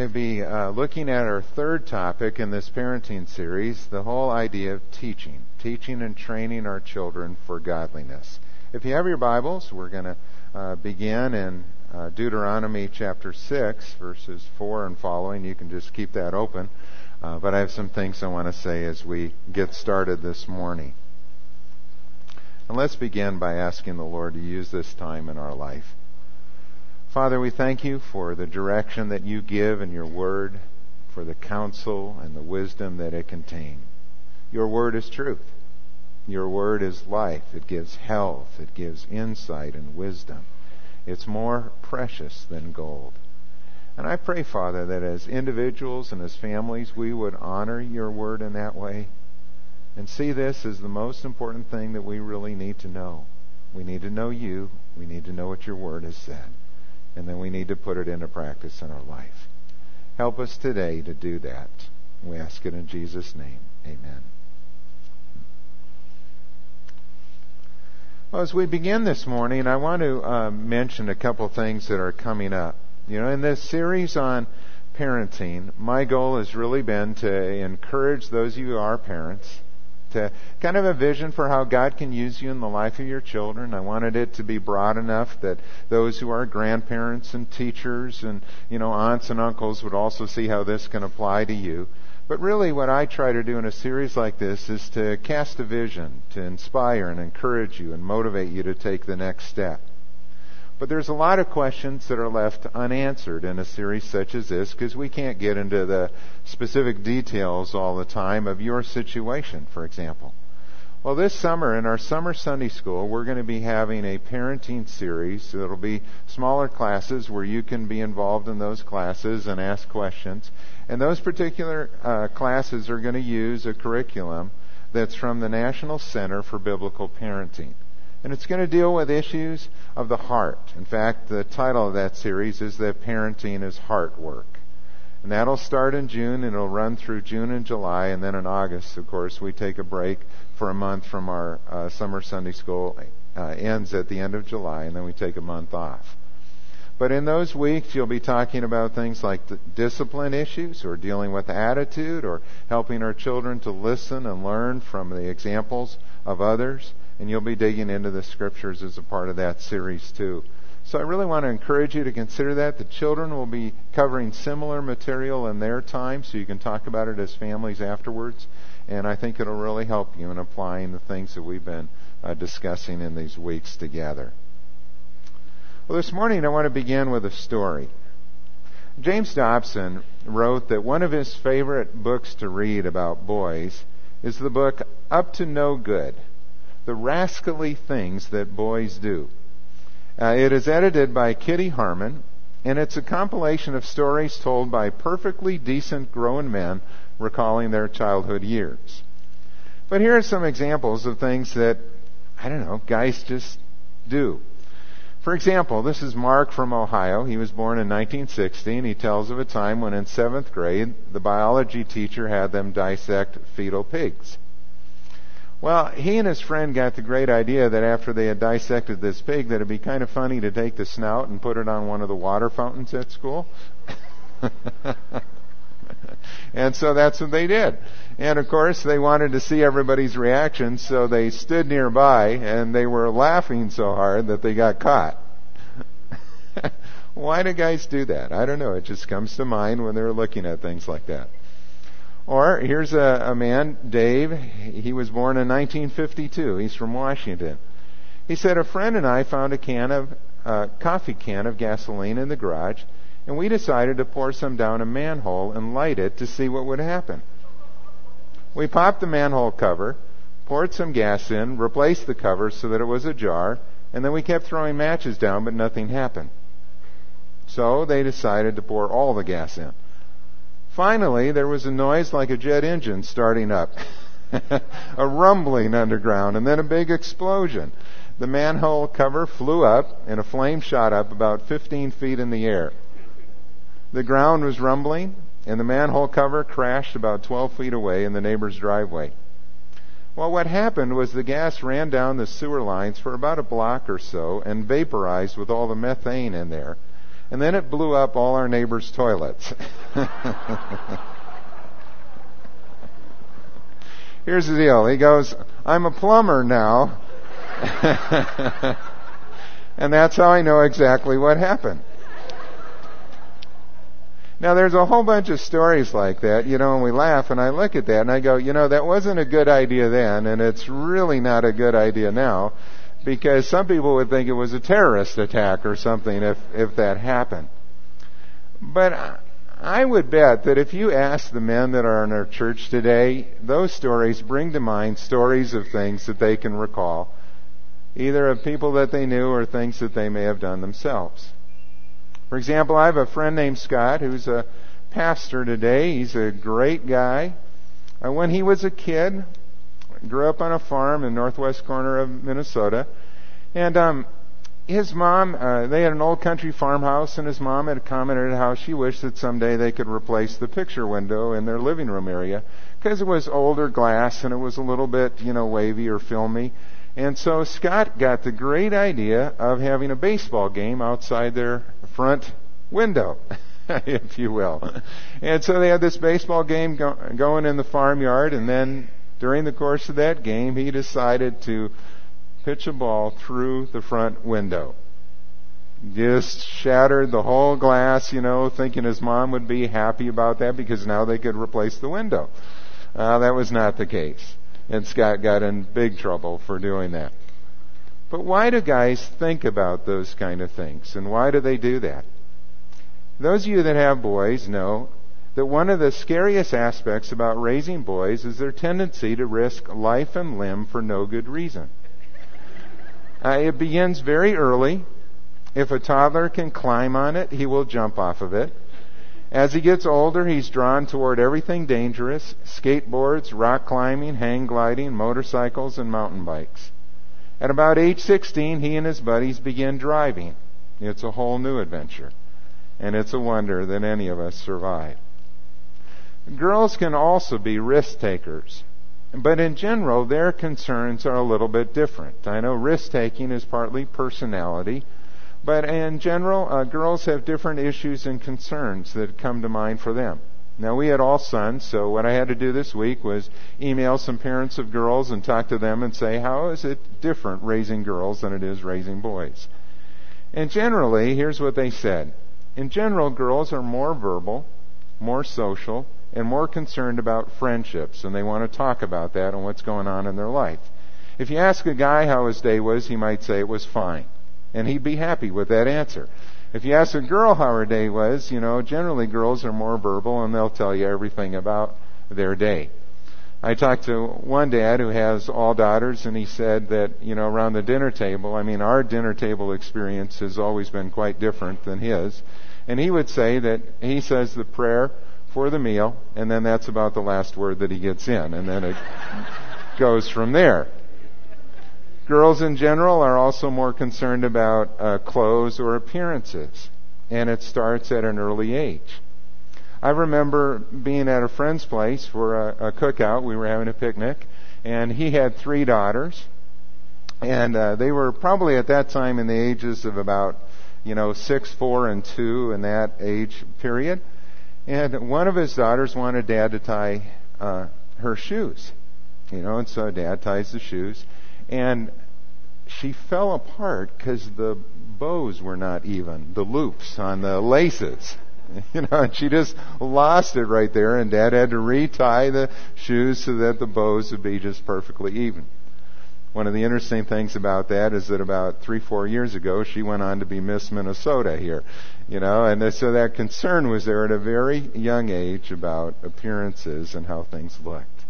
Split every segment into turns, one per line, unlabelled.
going to be uh, looking at our third topic in this parenting series the whole idea of teaching, teaching and training our children for godliness. If you have your Bibles, we're going to uh, begin in uh, Deuteronomy chapter 6, verses 4 and following. You can just keep that open. Uh, but I have some things I want to say as we get started this morning. And let's begin by asking the Lord to use this time in our life. Father, we thank you for the direction that you give in your word, for the counsel and the wisdom that it contains. Your word is truth. Your word is life. It gives health. It gives insight and wisdom. It's more precious than gold. And I pray, Father, that as individuals and as families, we would honor your word in that way and see this as the most important thing that we really need to know. We need to know you. We need to know what your word has said and then we need to put it into practice in our life. Help us today to do that. We ask it in Jesus' name. Amen. Well, as we begin this morning, I want to uh, mention a couple things that are coming up. You know, in this series on parenting, my goal has really been to encourage those of you who are parents to uh, kind of a vision for how God can use you in the life of your children. I wanted it to be broad enough that those who are grandparents and teachers and, you know, aunts and uncles would also see how this can apply to you. But really what I try to do in a series like this is to cast a vision, to inspire and encourage you and motivate you to take the next step. But there's a lot of questions that are left unanswered in a series such as this because we can't get into the specific details all the time of your situation, for example. Well, this summer in our summer Sunday school, we're going to be having a parenting series. It'll be smaller classes where you can be involved in those classes and ask questions. And those particular uh, classes are going to use a curriculum that's from the National Center for Biblical Parenting. And it's going to deal with issues of the heart. In fact, the title of that series is that parenting is heart work. And that'll start in June and it'll run through June and July. And then in August, of course, we take a break for a month from our uh, summer Sunday school. Uh, ends at the end of July and then we take a month off. But in those weeks, you'll be talking about things like discipline issues or dealing with attitude or helping our children to listen and learn from the examples of others and you'll be digging into the scriptures as a part of that series too. So I really want to encourage you to consider that. The children will be covering similar material in their time, so you can talk about it as families afterwards. And I think it'll really help you in applying the things that we've been uh, discussing in these weeks together. Well, this morning I want to begin with a story. James Dobson wrote that one of his favorite books to read about boys is the book Up to No Good the rascally things that boys do. Uh, it is edited by Kitty Harmon, and it's a compilation of stories told by perfectly decent grown men recalling their childhood years. But here are some examples of things that, I don't know, guys just do. For example, this is Mark from Ohio. He was born in 1960, and he tells of a time when in seventh grade, the biology teacher had them dissect fetal pigs. Well, he and his friend got the great idea that after they had dissected this pig, that it'd be kind of funny to take the snout and put it on one of the water fountains at school. and so that's what they did. And of course, they wanted to see everybody's reaction, so they stood nearby and they were laughing so hard that they got caught. Why do guys do that? I don't know. It just comes to mind when they're looking at things like that. Or here's a, a man, Dave. He was born in 1952. He's from Washington. He said, A friend and I found a can of uh, coffee can of gasoline in the garage, and we decided to pour some down a manhole and light it to see what would happen. We popped the manhole cover, poured some gas in, replaced the cover so that it was ajar, and then we kept throwing matches down, but nothing happened. So they decided to pour all the gas in. Finally, there was a noise like a jet engine starting up, a rumbling underground, and then a big explosion. The manhole cover flew up, and a flame shot up about 15 feet in the air. The ground was rumbling, and the manhole cover crashed about 12 feet away in the neighbor's driveway. Well, what happened was the gas ran down the sewer lines for about a block or so and vaporized with all the methane in there And then it blew up all our neighbors' toilets. Here's the deal. He goes, I'm a plumber now. and that's how I know exactly what happened. Now there's a whole bunch of stories like that, you know, and we laugh and I look at that and I go, you know, that wasn't a good idea then and it's really not a good idea now because some people would think it was a terrorist attack or something if, if that happened. But I would bet that if you ask the men that are in our church today, those stories bring to mind stories of things that they can recall, either of people that they knew or things that they may have done themselves. For example, I have a friend named Scott who's a pastor today. He's a great guy. Uh, when he was a kid, grew up on a farm in northwest corner of Minnesota, and um, his mom, uh, they had an old country farmhouse, and his mom had commented how she wished that someday they could replace the picture window in their living room area because it was older glass and it was a little bit, you know, wavy or filmy. And so Scott got the great idea of having a baseball game outside their front window, if you will. And so they had this baseball game go- going in the farmyard, and then during the course of that game, he decided to pitch a ball through the front window. Just shattered the whole glass, you know, thinking his mom would be happy about that because now they could replace the window. Uh, that was not the case. And Scott got in big trouble for doing that. But why do guys think about those kind of things? And why do they do that? Those of you that have boys know that one of the scariest aspects about raising boys is their tendency to risk life and limb for no good reason. Uh, it begins very early. If a toddler can climb on it, he will jump off of it. As he gets older, he's drawn toward everything dangerous skateboards, rock climbing, hang gliding, motorcycles, and mountain bikes. At about age 16, he and his buddies begin driving. It's a whole new adventure. And it's a wonder that any of us survive. Girls can also be risk takers. But in general, their concerns are a little bit different. I know risk taking is partly personality, but in general, uh, girls have different issues and concerns that come to mind for them. Now, we had all sons, so what I had to do this week was email some parents of girls and talk to them and say, how is it different raising girls than it is raising boys? And generally, here's what they said. In general, girls are more verbal, more social, and more concerned about friendships, and they want to talk about that and what's going on in their life. If you ask a guy how his day was, he might say it was fine, and he'd be happy with that answer. If you ask a girl how her day was, you know, generally girls are more verbal and they'll tell you everything about their day. I talked to one dad who has all daughters and he said that, you know, around the dinner table, I mean, our dinner table experience has always been quite different than his. And he would say that he says the prayer for the meal, and then that's about the last word that he gets in, and then it goes from there. Girls in general are also more concerned about uh, clothes or appearances, and it starts at an early age. I remember being at a friend's place for a, a cookout. We were having a picnic, and he had three daughters, and uh, they were probably at that time in the ages of about, you know, six, four, and two in that age period. And one of his daughters wanted dad to tie uh, her shoes. You know, and so dad ties the shoes. And she fell apart because the bows were not even, the loops on the laces. You know, and she just lost it right there, and dad had to retie the shoes so that the bows would be just perfectly even. One of the interesting things about that is that about three, four years ago, she went on to be Miss Minnesota here, you know, and so that concern was there at a very young age about appearances and how things looked.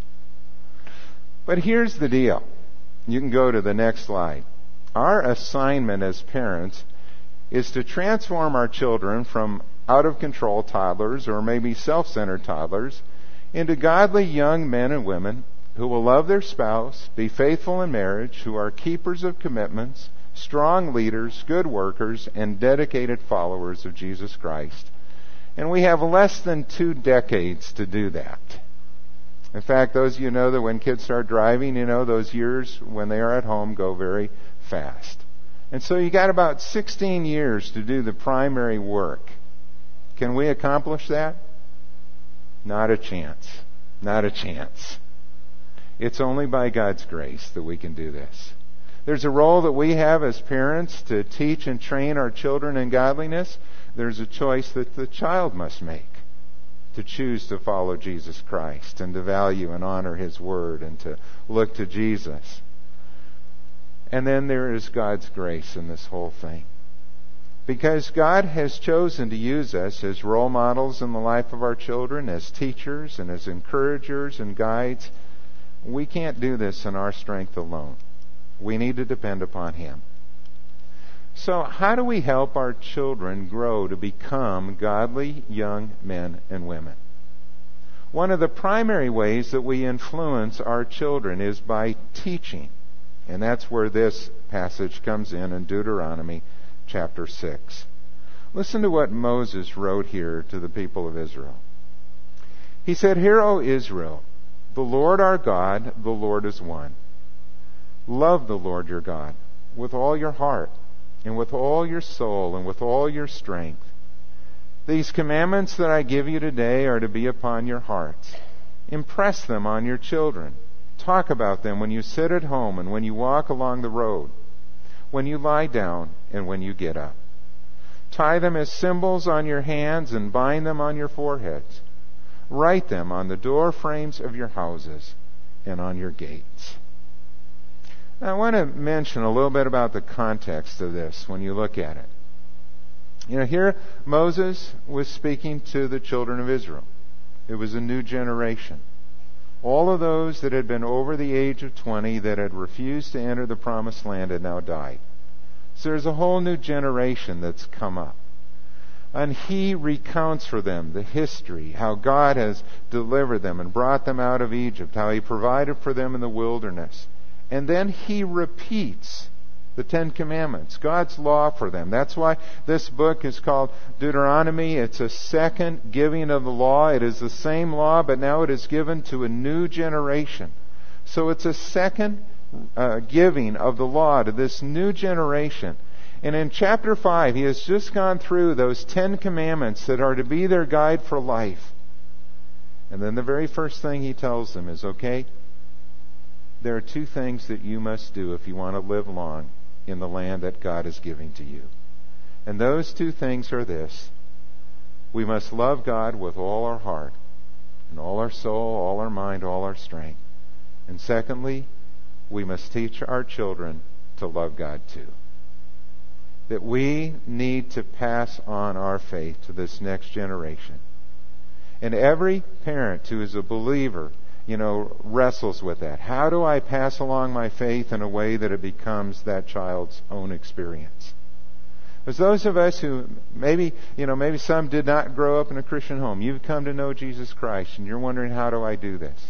But here's the deal. You can go to the next slide. Our assignment as parents is to transform our children from out of control toddlers or maybe self centered toddlers into godly young men and women who will love their spouse, be faithful in marriage, who are keepers of commitments, strong leaders, good workers, and dedicated followers of Jesus Christ. And we have less than two decades to do that. In fact, those of you know that when kids start driving, you know, those years when they are at home go very fast. And so you got about 16 years to do the primary work. Can we accomplish that? Not a chance. Not a chance. It's only by God's grace that we can do this. There's a role that we have as parents to teach and train our children in godliness. There's a choice that the child must make to choose to follow Jesus Christ and to value and honor His Word and to look to Jesus. And then there is God's grace in this whole thing. Because God has chosen to use us as role models in the life of our children, as teachers and as encouragers and guides, we can't do this in our strength alone. We need to depend upon Him. So, how do we help our children grow to become godly young men and women? One of the primary ways that we influence our children is by teaching. And that's where this passage comes in in Deuteronomy chapter 6. Listen to what Moses wrote here to the people of Israel. He said, Hear, O Israel, the Lord our God, the Lord is one. Love the Lord your God with all your heart, and with all your soul, and with all your strength. These commandments that I give you today are to be upon your hearts. Impress them on your children. Talk about them when you sit at home and when you walk along the road, when you lie down and when you get up. Tie them as symbols on your hands and bind them on your foreheads. Write them on the door frames of your houses and on your gates. Now, I want to mention a little bit about the context of this when you look at it. You know, here Moses was speaking to the children of Israel. It was a new generation all of those that had been over the age of 20 that had refused to enter the promised land had now died. So there's a whole new generation that's come up. And he recounts for them the history, how God has delivered them and brought them out of Egypt, how he provided for them in the wilderness. And then he repeats the Ten Commandments, God's law for them. That's why this book is called Deuteronomy. It's a second giving of the law. It is the same law, but now it is given to a new generation. So it's a second uh, giving of the law to this new generation. And in chapter 5, he has just gone through those Ten Commandments that are to be their guide for life. And then the very first thing he tells them is okay, there are two things that you must do if you want to live long in the land that God is giving to you. And those two things are this we must love God with all our heart, and all our soul, all our mind, all our strength. And secondly, we must teach our children to love God too. That we need to pass on our faith to this next generation. And every parent who is a believer you know, wrestles with that. How do I pass along my faith in a way that it becomes that child's own experience? As those of us who maybe, you know, maybe some did not grow up in a Christian home, you've come to know Jesus Christ and you're wondering, how do I do this?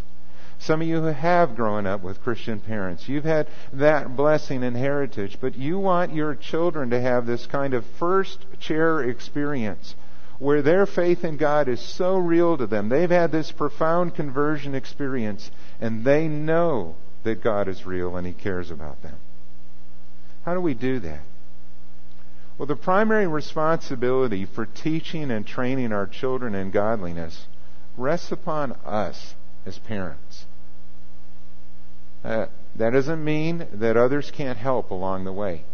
Some of you who have grown up with Christian parents, you've had that blessing and heritage, but you want your children to have this kind of first chair experience where their faith in God is so real to them. They've had this profound conversion experience, and they know that God is real and He cares about them. How do we do that? Well, the primary responsibility for teaching and training our children in godliness rests upon us as parents. Uh, that doesn't mean that others can't help along the way.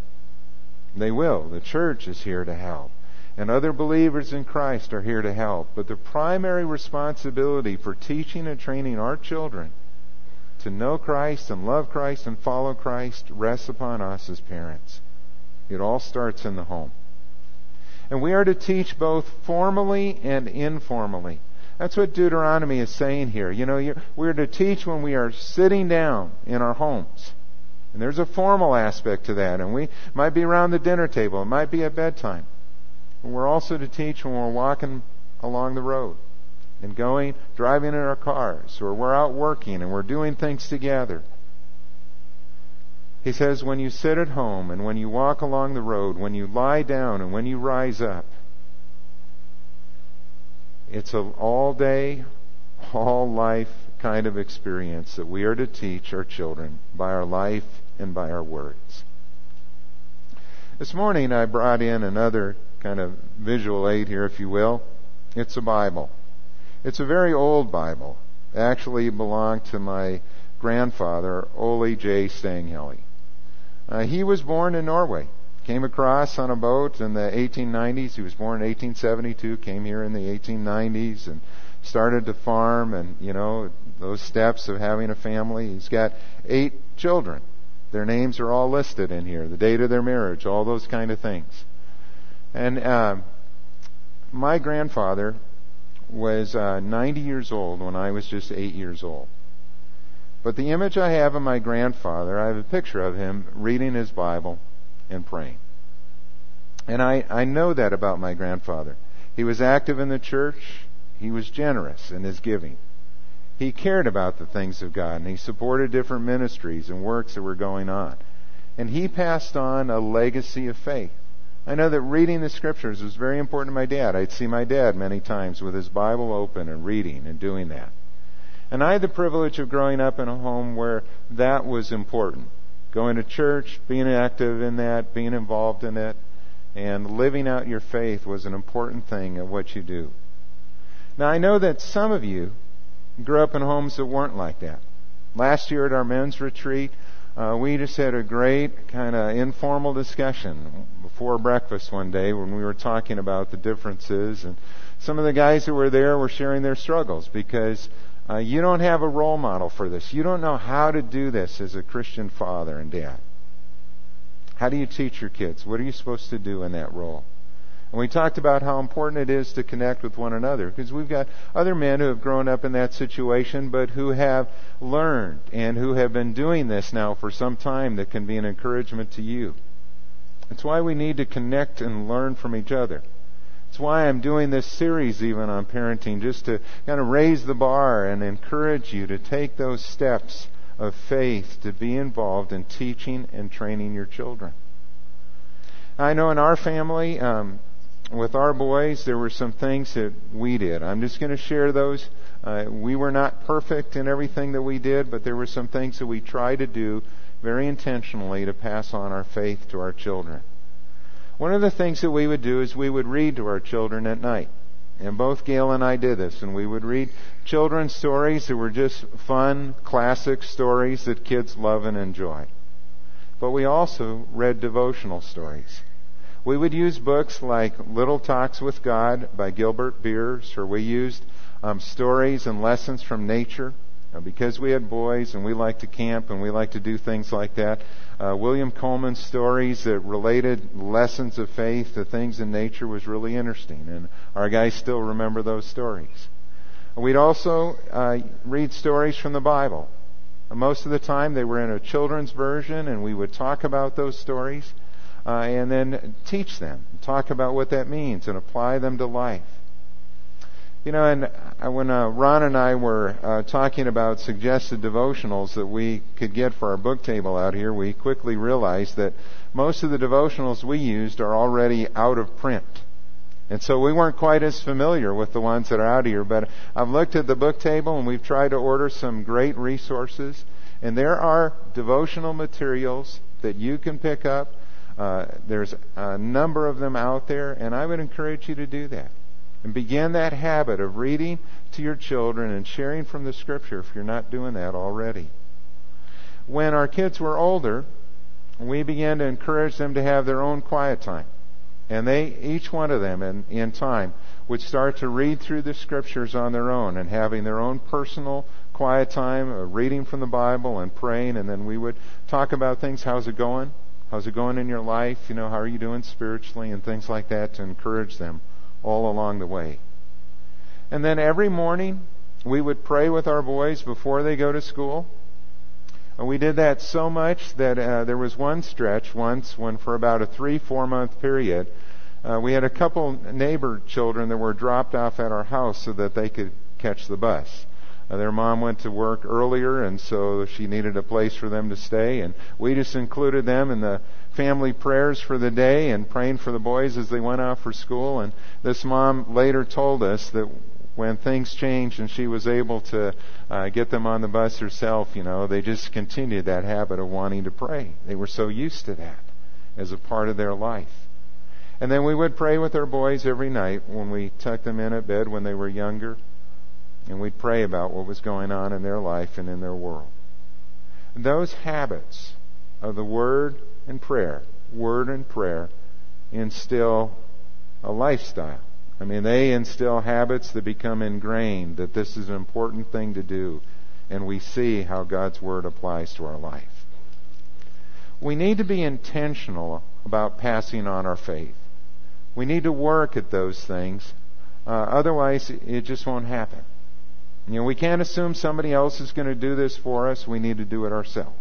They will. The church is here to help and other believers in Christ are here to help. But the primary responsibility for teaching and training our children to know Christ and love Christ and follow Christ rests upon us as parents. It all starts in the home. And we are to teach both formally and informally. That's what Deuteronomy is saying here. You know, we're to teach when we are sitting down in our homes. And there's a formal aspect to that. And we might be around the dinner table. It might be at bedtime. We're also to teach when we're walking along the road and going, driving in our cars, or we're out working and we're doing things together. He says, when you sit at home and when you walk along the road, when you lie down and when you rise up, it's an all day, all life kind of experience that we are to teach our children by our life and by our words. This morning I brought in another kind of visual aid here, if you will. It's a Bible. It's a very old Bible. It actually belonged to my grandfather, Ole J. Stanghelle. Uh, he was born in Norway. Came across on a boat in the 1890s. He was born in 1872. Came here in the 1890s and started to farm. And you know those steps of having a family. He's got eight children. Their names are all listed in here. The date of their marriage, all those kind of things. And uh, my grandfather was uh, 90 years old when I was just eight years old. But the image I have of my grandfather, I have a picture of him reading his Bible and praying. And I, I know that about my grandfather. He was active in the church. He was generous in his giving. He cared about the things of God and he supported different ministries and works that were going on. And he passed on a legacy of faith. I know that reading the scriptures was very important to my dad. I'd see my dad many times with his Bible open and reading and doing that. And I had the privilege of growing up in a home where that was important. Going to church, being active in that, being involved in it, and living out your faith was an important thing of what you do. Now I know that some of you grew up in homes that weren't like that. Last year at our men's retreat, uh, we just had a great kind of informal discussion before breakfast one day when we were talking about the differences and some of the guys who were there were sharing their struggles because uh, you don't have a role model for this. You don't know how to do this as a Christian father and dad. How do you teach your kids? What are you supposed to do in that role? And we talked about how important it is to connect with one another because we've got other men who have grown up in that situation but who have learned and who have been doing this now for some time that can be an encouragement to you. It's why we need to connect and learn from each other. That's why I'm doing this series even on parenting, just to kind of raise the bar and encourage you to take those steps of faith to be involved in teaching and training your children. I know in our family, um, with our boys, there were some things that we did. I'm just going to share those. Uh, we were not perfect in everything that we did, but there were some things that we tried to do very intentionally to pass on our faith to our children. One of the things that we would do is we would read to our children at night. And both Gail and I did this, and we would read children's stories that were just fun, classic stories that kids love and enjoy. But we also read devotional stories. We would use books like Little Talks with God by Gilbert Beers, or we used um, stories and lessons from nature because we had boys and we like to camp and we like to do things like that. Uh, William Coleman's stories that related lessons of faith to things in nature was really interesting, and our guys still remember those stories. We'd also uh, read stories from the Bible. Most of the time, they were in a children's version, and we would talk about those stories uh, and then teach them, talk about what that means, and apply them to life. You know, and uh, when uh, Ron and I were uh, talking about suggested devotionals that we could get for our book table out here, we quickly realized that most of the devotionals we used are already out of print. And so we weren't quite as familiar with the ones that are out here, but I've looked at the book table and we've tried to order some great resources. And there are devotional materials that you can pick up. Uh, there's a number of them out there, and I would encourage you to do that and begin that habit of reading to your children and sharing from the scripture if you're not doing that already. When our kids were older, we began to encourage them to have their own quiet time. And they, each one of them in, in time, would start to read through the scriptures on their own and having their own personal quiet time, uh, reading from the Bible and praying, and then we would talk about things. How's it going? How's it going in your life? You know, how are you doing spiritually and things like that to encourage them all along the way. And then every morning, we would pray with our boys before they go to school. And we did that so much that uh, there was one stretch once when, for about a three, four month period, uh, we had a couple neighbor children that were dropped off at our house so that they could catch the bus. Uh, their mom went to work earlier, and so she needed a place for them to stay. And we just included them in the family prayers for the day and praying for the boys as they went out for school. And this mom later told us that when things changed and she was able to uh, get them on the bus herself, you know, they just continued that habit of wanting to pray. They were so used to that. as a part of their life. And then we would pray with our boys every night when we tucked them in at bed when they were younger. And we'd pray about what was going on in their life and in their world. Those habits of the Word and prayer, Word and prayer, instill a lifestyle. I mean, they instill habits that become ingrained, that this is an important thing to do, and we see how God's Word applies to our life. We need to be intentional about passing on our faith. We need to work at those things. Uh, otherwise, it just won't happen. You know, we can't assume somebody else is going to do this for us. We need to do it ourselves.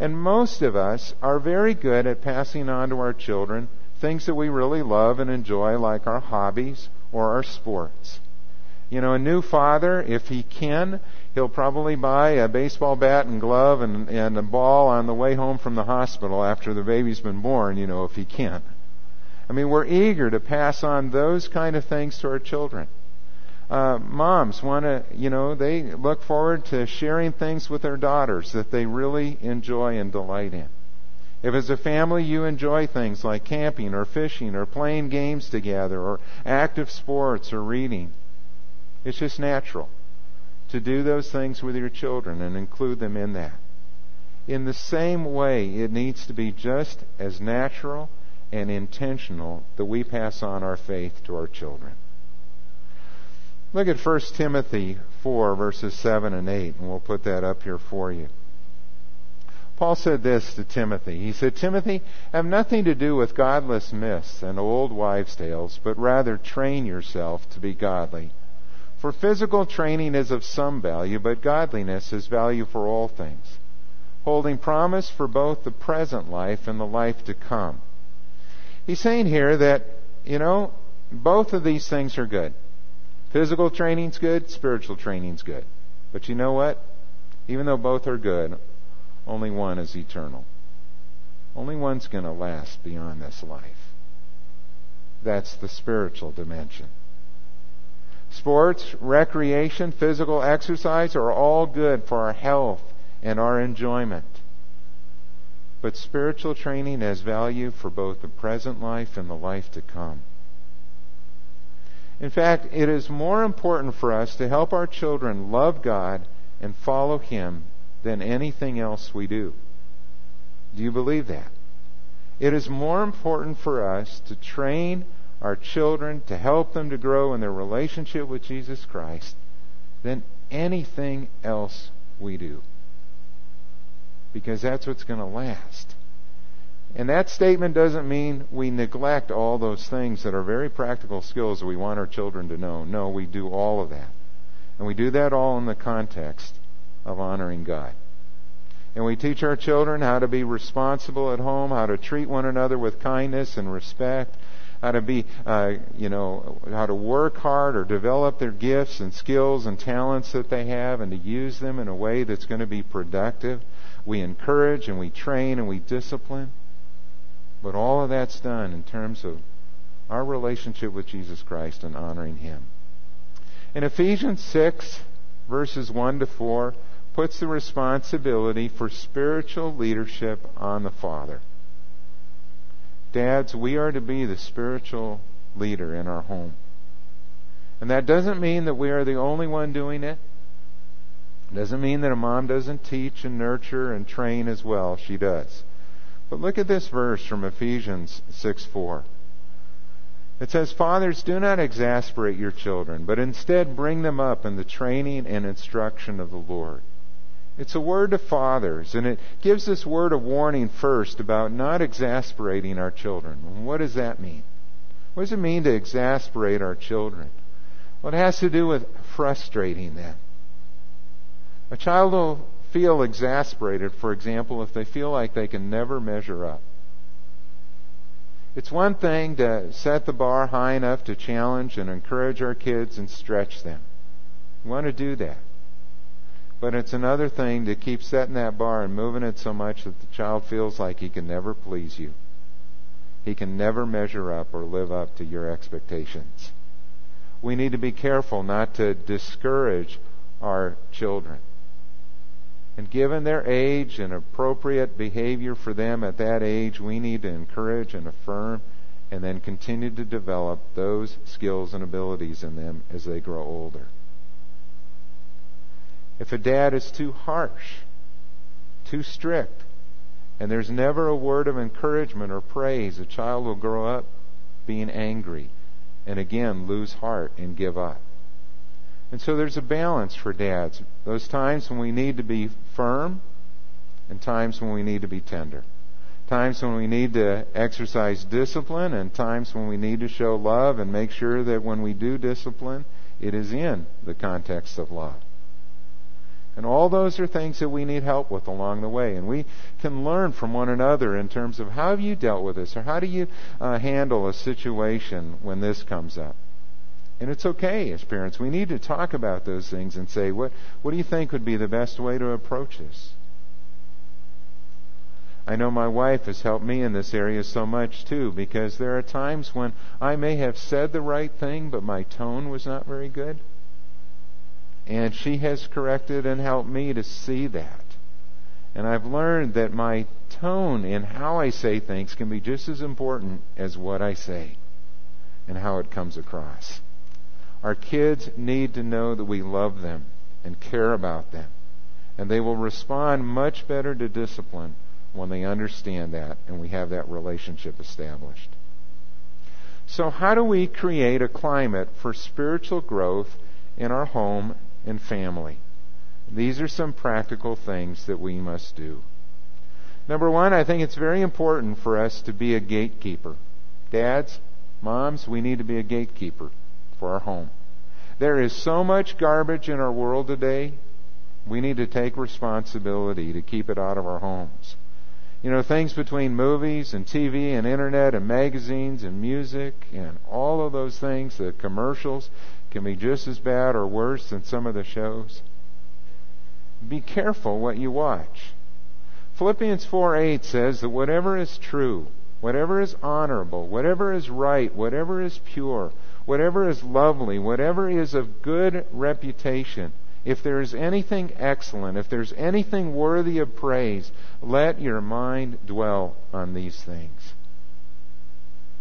And most of us are very good at passing on to our children things that we really love and enjoy, like our hobbies or our sports. You know, a new father, if he can, he'll probably buy a baseball bat and glove and, and a ball on the way home from the hospital after the baby's been born, you know, if he can. I mean, we're eager to pass on those kind of things to our children uh, moms want to, you know, they look forward to sharing things with their daughters that they really enjoy and delight in. If as a family you enjoy things like camping or fishing or playing games together or active sports or reading, it's just natural to do those things with your children and include them in that. In the same way, it needs to be just as natural and intentional that we pass on our faith to our children. Look at 1 Timothy 4, verses 7 and 8, and we'll put that up here for you. Paul said this to Timothy. He said, Timothy, have nothing to do with godless myths and old wives' tales, but rather train yourself to be godly. For physical training is of some value, but godliness is value for all things, holding promise for both the present life and the life to come. He's saying here that, you know, both of these things are good. Physical training's good, spiritual training's good. But you know what? Even though both are good, only one is eternal. Only one's going to last beyond this life. That's the spiritual dimension. Sports, recreation, physical exercise are all good for our health and our enjoyment. But spiritual training has value for both the present life and the life to come. In fact, it is more important for us to help our children love God and follow Him than anything else we do. Do you believe that? It is more important for us to train our children to help them to grow in their relationship with Jesus Christ than anything else we do. Because that's what's going to last. And that statement doesn't mean we neglect all those things that are very practical skills that we want our children to know. No, we do all of that. And we do that all in the context of honoring God. And we teach our children how to be responsible at home, how to treat one another with kindness and respect, how to be, uh, you know, how to work hard or develop their gifts and skills and talents that they have and to use them in a way that's going to be productive. We encourage and we train and we discipline. But all of that's done in terms of our relationship with Jesus Christ and honoring Him. In Ephesians 6, verses 1 to 4, puts the responsibility for spiritual leadership on the Father. Dads, we are to be the spiritual leader in our home. And that doesn't mean that we are the only one doing it. It doesn't mean that a mom doesn't teach and nurture and train as well. She does. But look at this verse from Ephesians 6 4. It says, Fathers, do not exasperate your children, but instead bring them up in the training and instruction of the Lord. It's a word to fathers, and it gives this word of warning first about not exasperating our children. What does that mean? What does it mean to exasperate our children? Well, it has to do with frustrating them. A child will feel exasperated, for example, if they feel like they can never measure up. It's one thing to set the bar high enough to challenge and encourage our kids and stretch them. We want to do that. But it's another thing to keep setting that bar and moving it so much that the child feels like he can never please you. He can never measure up or live up to your expectations. We need to be careful not to discourage our children. And given their age and appropriate behavior for them at that age, we need to encourage and affirm and then continue to develop those skills and abilities in them as they grow older. If a dad is too harsh, too strict, and there's never a word of encouragement or praise, a child will grow up being angry and again lose heart and give up. And so there's a balance for dads. Those times when we need to be firm and times when we need to be tender. Times when we need to exercise discipline and times when we need to show love and make sure that when we do discipline, it is in the context of love. And all those are things that we need help with along the way. And we can learn from one another in terms of how have you dealt with this or how do you uh, handle a situation when this comes up. And it's okay as parents. We need to talk about those things and say, what, what do you think would be the best way to approach this? I know my wife has helped me in this area so much too, because there are times when I may have said the right thing, but my tone was not very good. And she has corrected and helped me to see that. And I've learned that my tone in how I say things can be just as important as what I say and how it comes across. Our kids need to know that we love them and care about them. And they will respond much better to discipline when they understand that and we have that relationship established. So, how do we create a climate for spiritual growth in our home and family? These are some practical things that we must do. Number one, I think it's very important for us to be a gatekeeper. Dads, moms, we need to be a gatekeeper for our home. There is so much garbage in our world today, we need to take responsibility to keep it out of our homes. You know, things between movies and TV and internet and magazines and music and all of those things, the commercials can be just as bad or worse than some of the shows. Be careful what you watch. Philippians 4 8 says that whatever is true, whatever is honorable, whatever is right, whatever is pure, whatever is lovely, whatever is of good reputation, if there is anything excellent, if there's anything worthy of praise, let your mind dwell on these things.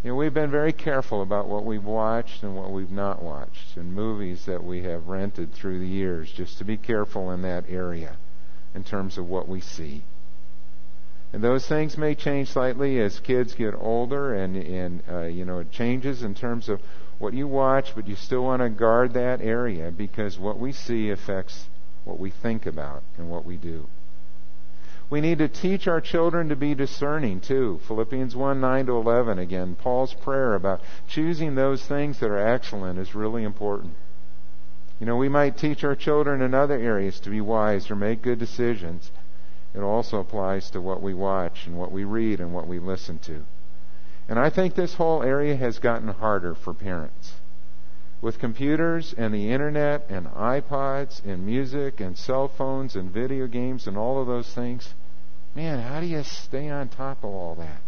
You know, we've been very careful about what we've watched and what we've not watched, and movies that we have rented through the years, just to be careful in that area in terms of what we see. And those things may change slightly as kids get older, and, and uh, you know, it changes in terms of what you watch, but you still want to guard that area because what we see affects what we think about and what we do. We need to teach our children to be discerning too. Philippians 1 9 to 11 again. Paul's prayer about choosing those things that are excellent is really important. You know, we might teach our children in other areas to be wise or make good decisions. It also applies to what we watch and what we read and what we listen to. And I think this whole area has gotten harder for parents. With computers and the internet and iPods and music and cell phones and video games and all of those things, man, how do you stay on top of all that?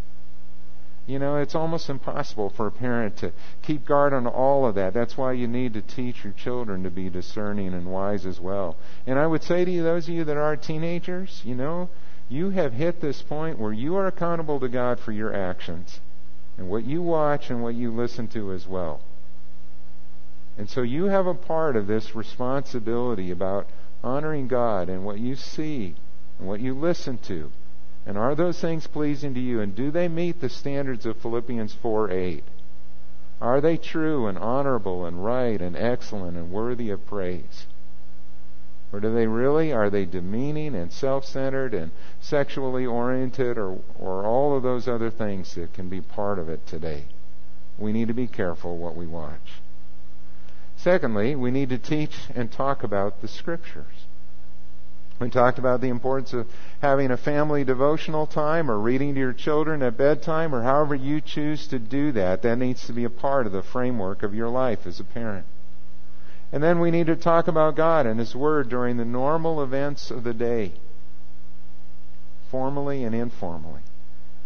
You know, it's almost impossible for a parent to keep guard on all of that. That's why you need to teach your children to be discerning and wise as well. And I would say to you, those of you that are teenagers, you know, you have hit this point where you are accountable to God for your actions and what you watch and what you listen to as well. And so you have a part of this responsibility about honoring God and what you see and what you listen to. And are those things pleasing to you? And do they meet the standards of Philippians 4 8? Are they true and honorable and right and excellent and worthy of praise? Or do they really, are they demeaning and self centered and sexually oriented or, or all of those other things that can be part of it today? We need to be careful what we watch. Secondly, we need to teach and talk about the Scriptures. We talked about the importance of having a family devotional time or reading to your children at bedtime or however you choose to do that. That needs to be a part of the framework of your life as a parent. And then we need to talk about God and His Word during the normal events of the day, formally and informally.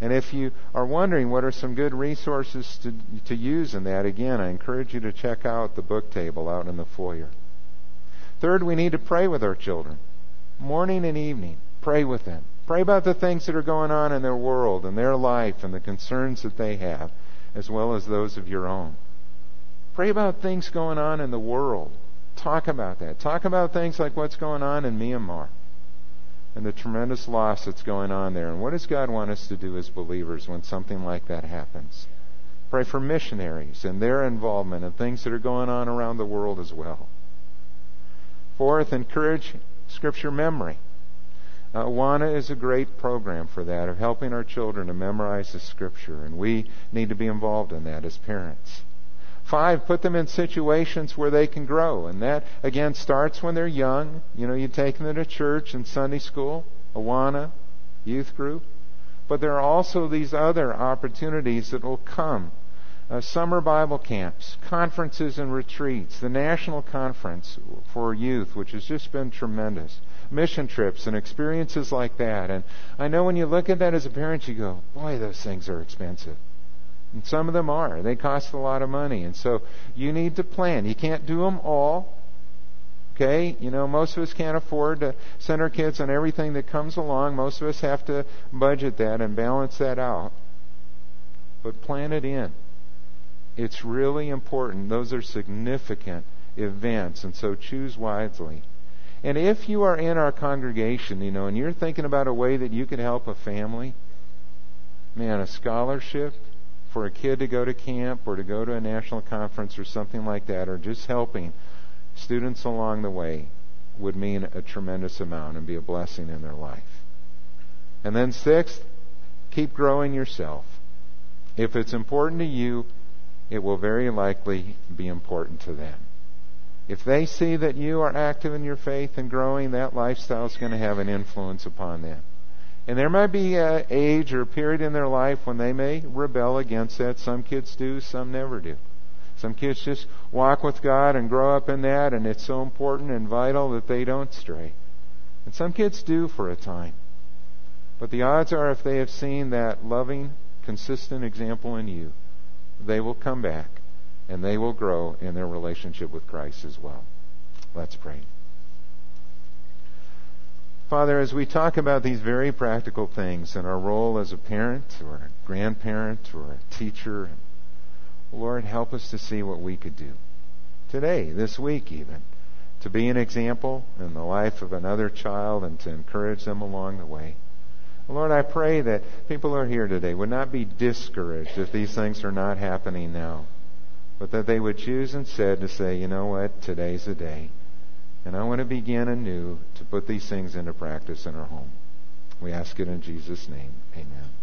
And if you are wondering what are some good resources to, to use in that, again, I encourage you to check out the book table out in the foyer. Third, we need to pray with our children. morning and evening. Pray with them. Pray about the things that are going on in their world and their life and the concerns that they have, as well as those of your own. Pray about things going on in the world. Talk about that. Talk about things like what's going on in Myanmar and the tremendous loss that's going on there. And what does God want us to do as believers when something like that happens? Pray for missionaries and their involvement and things that are going on around the world as well. Fourth, encourage Scripture memory. Uh, Awana is a great program for that, of helping our children to memorize the Scripture, and we need to be involved in that as parents. Five, put them in situations where they can grow. And that, again, starts when they're young. You know, you take them to church and Sunday school, Awana, youth group. But there are also these other opportunities that will come. Uh, summer Bible camps, conferences and retreats, the national conference for youth, which has just been tremendous, mission trips and experiences like that. And I know when you look at that as a parent, you go, boy, those things are expensive. And some of them are. They cost a lot of money. And so you need to plan. You can't do them all. Okay? You know, most of us can't afford to send our kids on everything that comes along. Most of us have to budget that and balance that out. But plan it in. It's really important. Those are significant events. And so choose wisely. And if you are in our congregation, you know, and you're thinking about a way that you could help a family, man, a scholarship, for a kid to go to camp or to go to a national conference or something like that, or just helping students along the way would mean a tremendous amount and be a blessing in their life. And then, sixth, keep growing yourself. If it's important to you, it will very likely be important to them. If they see that you are active in your faith and growing, that lifestyle is going to have an influence upon them. And there might be an age or a period in their life when they may rebel against that. Some kids do, some never do. Some kids just walk with God and grow up in that, and it's so important and vital that they don't stray. And some kids do for a time. But the odds are, if they have seen that loving, consistent example in you, they will come back and they will grow in their relationship with Christ as well. Let's pray. Father, as we talk about these very practical things and our role as a parent or a grandparent or a teacher, Lord, help us to see what we could do today, this week even, to be an example in the life of another child and to encourage them along the way. Lord, I pray that people who are here today would not be discouraged if these things are not happening now, but that they would choose instead to say, you know what, today's the day. And I want to begin anew to put these things into practice in our home. We ask it in Jesus' name. Amen.